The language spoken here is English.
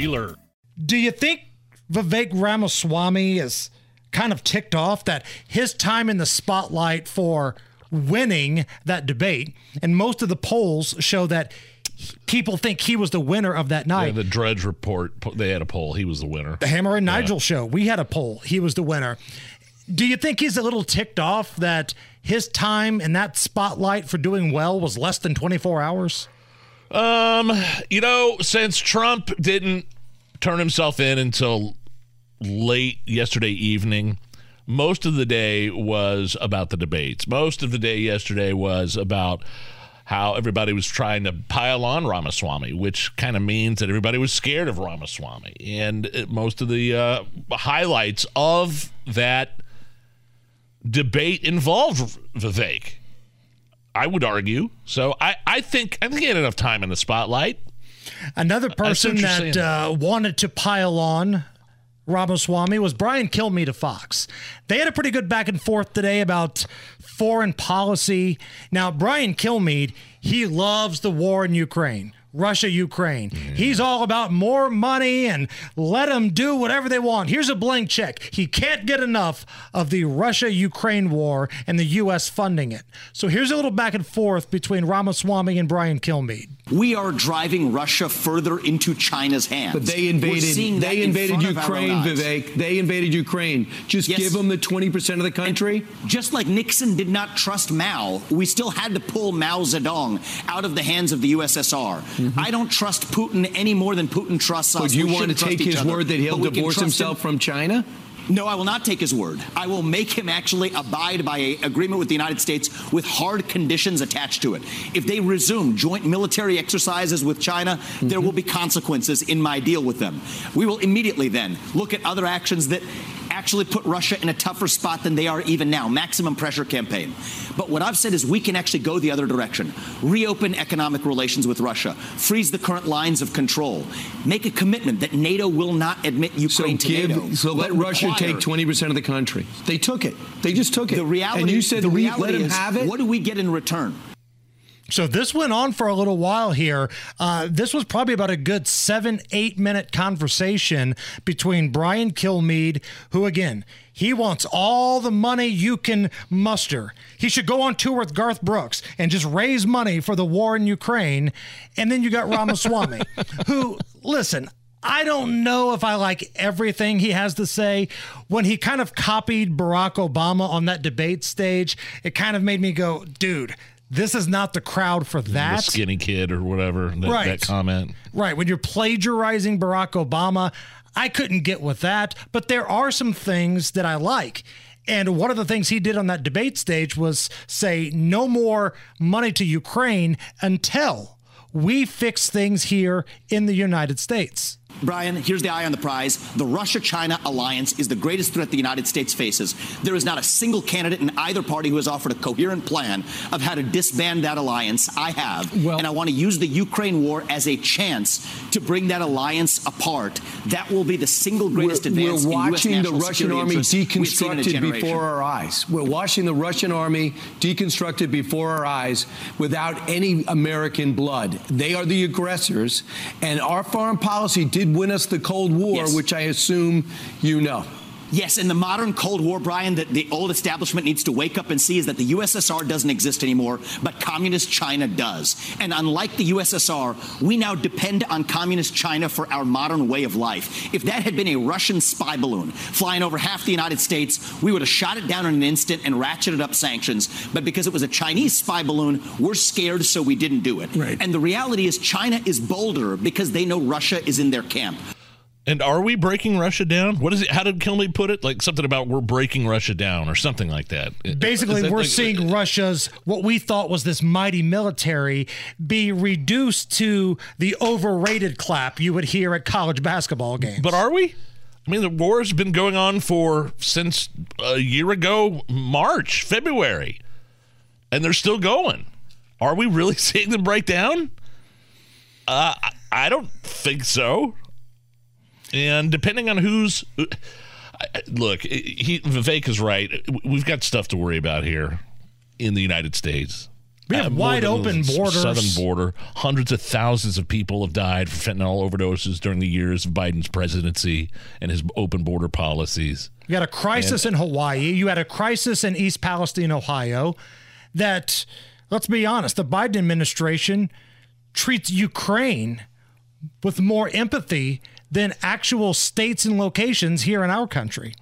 dealer. Do you think Vivek Ramaswamy is kind of ticked off that his time in the spotlight for winning that debate, and most of the polls show that people think he was the winner of that night. Yeah, the Drudge Report, they had a poll. He was the winner. The Hammer and Nigel yeah. show, we had a poll. He was the winner. Do you think he's a little ticked off that his time in that spotlight for doing well was less than 24 hours? Um, you know, since Trump didn't turn himself in until late yesterday evening. Most of the day was about the debates. Most of the day yesterday was about how everybody was trying to pile on Ramaswamy, which kind of means that everybody was scared of Ramaswamy. And it, most of the uh, highlights of that debate involved Vivek. I would argue. So I, I think I think he had enough time in the spotlight. Another person that uh, wanted to pile on Ramaswamy was Brian Kilmeade of Fox. They had a pretty good back and forth today about foreign policy. Now, Brian Kilmeade, he loves the war in Ukraine. Russia Ukraine. Yeah. He's all about more money and let them do whatever they want. Here's a blank check. He can't get enough of the Russia Ukraine war and the U.S. funding it. So here's a little back and forth between Ramaswamy and Brian Kilmeade. We are driving Russia further into China's hands. But they invaded. They invaded Ukraine, Vivek. They invaded Ukraine. Just yes. give them the twenty percent of the country. And just like Nixon did not trust Mao, we still had to pull Mao Zedong out of the hands of the USSR. Mm-hmm. I don't trust Putin any more than Putin trusts us. Would you we want to take his other, word that he'll divorce himself him. from China? No, I will not take his word. I will make him actually abide by an agreement with the United States with hard conditions attached to it. If they resume joint military exercises with China, mm-hmm. there will be consequences in my deal with them. We will immediately then look at other actions that actually put Russia in a tougher spot than they are even now. Maximum pressure campaign. But what I've said is we can actually go the other direction. Reopen economic relations with Russia. Freeze the current lines of control. Make a commitment that NATO will not admit Ukraine so give, to NATO. So let Russia take 20% of the country. They took it. They just took it. The reality, and you said the reality let is, have it. What do we get in return? So this went on for a little while here. Uh, this was probably about a good seven, eight minute conversation between Brian Kilmeade, who again, he wants all the money you can muster. He should go on tour with Garth Brooks and just raise money for the war in Ukraine. And then you got Ramaswamy, who, listen, I don't know if I like everything he has to say. When he kind of copied Barack Obama on that debate stage, it kind of made me go, dude, this is not the crowd for that. The skinny kid or whatever, that, right. that comment. Right. When you're plagiarizing Barack Obama, I couldn't get with that. But there are some things that I like. And one of the things he did on that debate stage was say no more money to Ukraine until we fix things here in the United States. Brian, here's the eye on the prize. The Russia China alliance is the greatest threat the United States faces. There is not a single candidate in either party who has offered a coherent plan of how to disband that alliance. I have. Well, and I want to use the Ukraine war as a chance to bring that alliance apart. That will be the single greatest we're, advance we're watching the Russian army deconstructed before our eyes. We're watching the Russian army deconstructed before our eyes without any American blood. They are the aggressors, and our foreign policy did did win us the Cold War, yes. which I assume you know. Yes, in the modern Cold War, Brian, that the old establishment needs to wake up and see is that the USSR doesn't exist anymore, but communist China does. And unlike the USSR, we now depend on communist China for our modern way of life. If that had been a Russian spy balloon flying over half the United States, we would have shot it down in an instant and ratcheted up sanctions. But because it was a Chinese spy balloon, we're scared, so we didn't do it. Right. And the reality is, China is bolder because they know Russia is in their camp. And are we breaking Russia down? What is it? How did Kilmeade put it? Like something about we're breaking Russia down or something like that. Basically, that we're like, seeing Russia's what we thought was this mighty military be reduced to the overrated clap you would hear at college basketball games. But are we? I mean, the war's been going on for since a year ago, March, February, and they're still going. Are we really seeing them break down? Uh, I don't think so. And depending on who's look, he Vivek is right. We've got stuff to worry about here in the United States. We have uh, wide open borders. Southern border. Hundreds of thousands of people have died from fentanyl overdoses during the years of Biden's presidency and his open border policies. You had a crisis and, in Hawaii. You had a crisis in East Palestine, Ohio. That, let's be honest, the Biden administration treats Ukraine with more empathy than actual states and locations here in our country.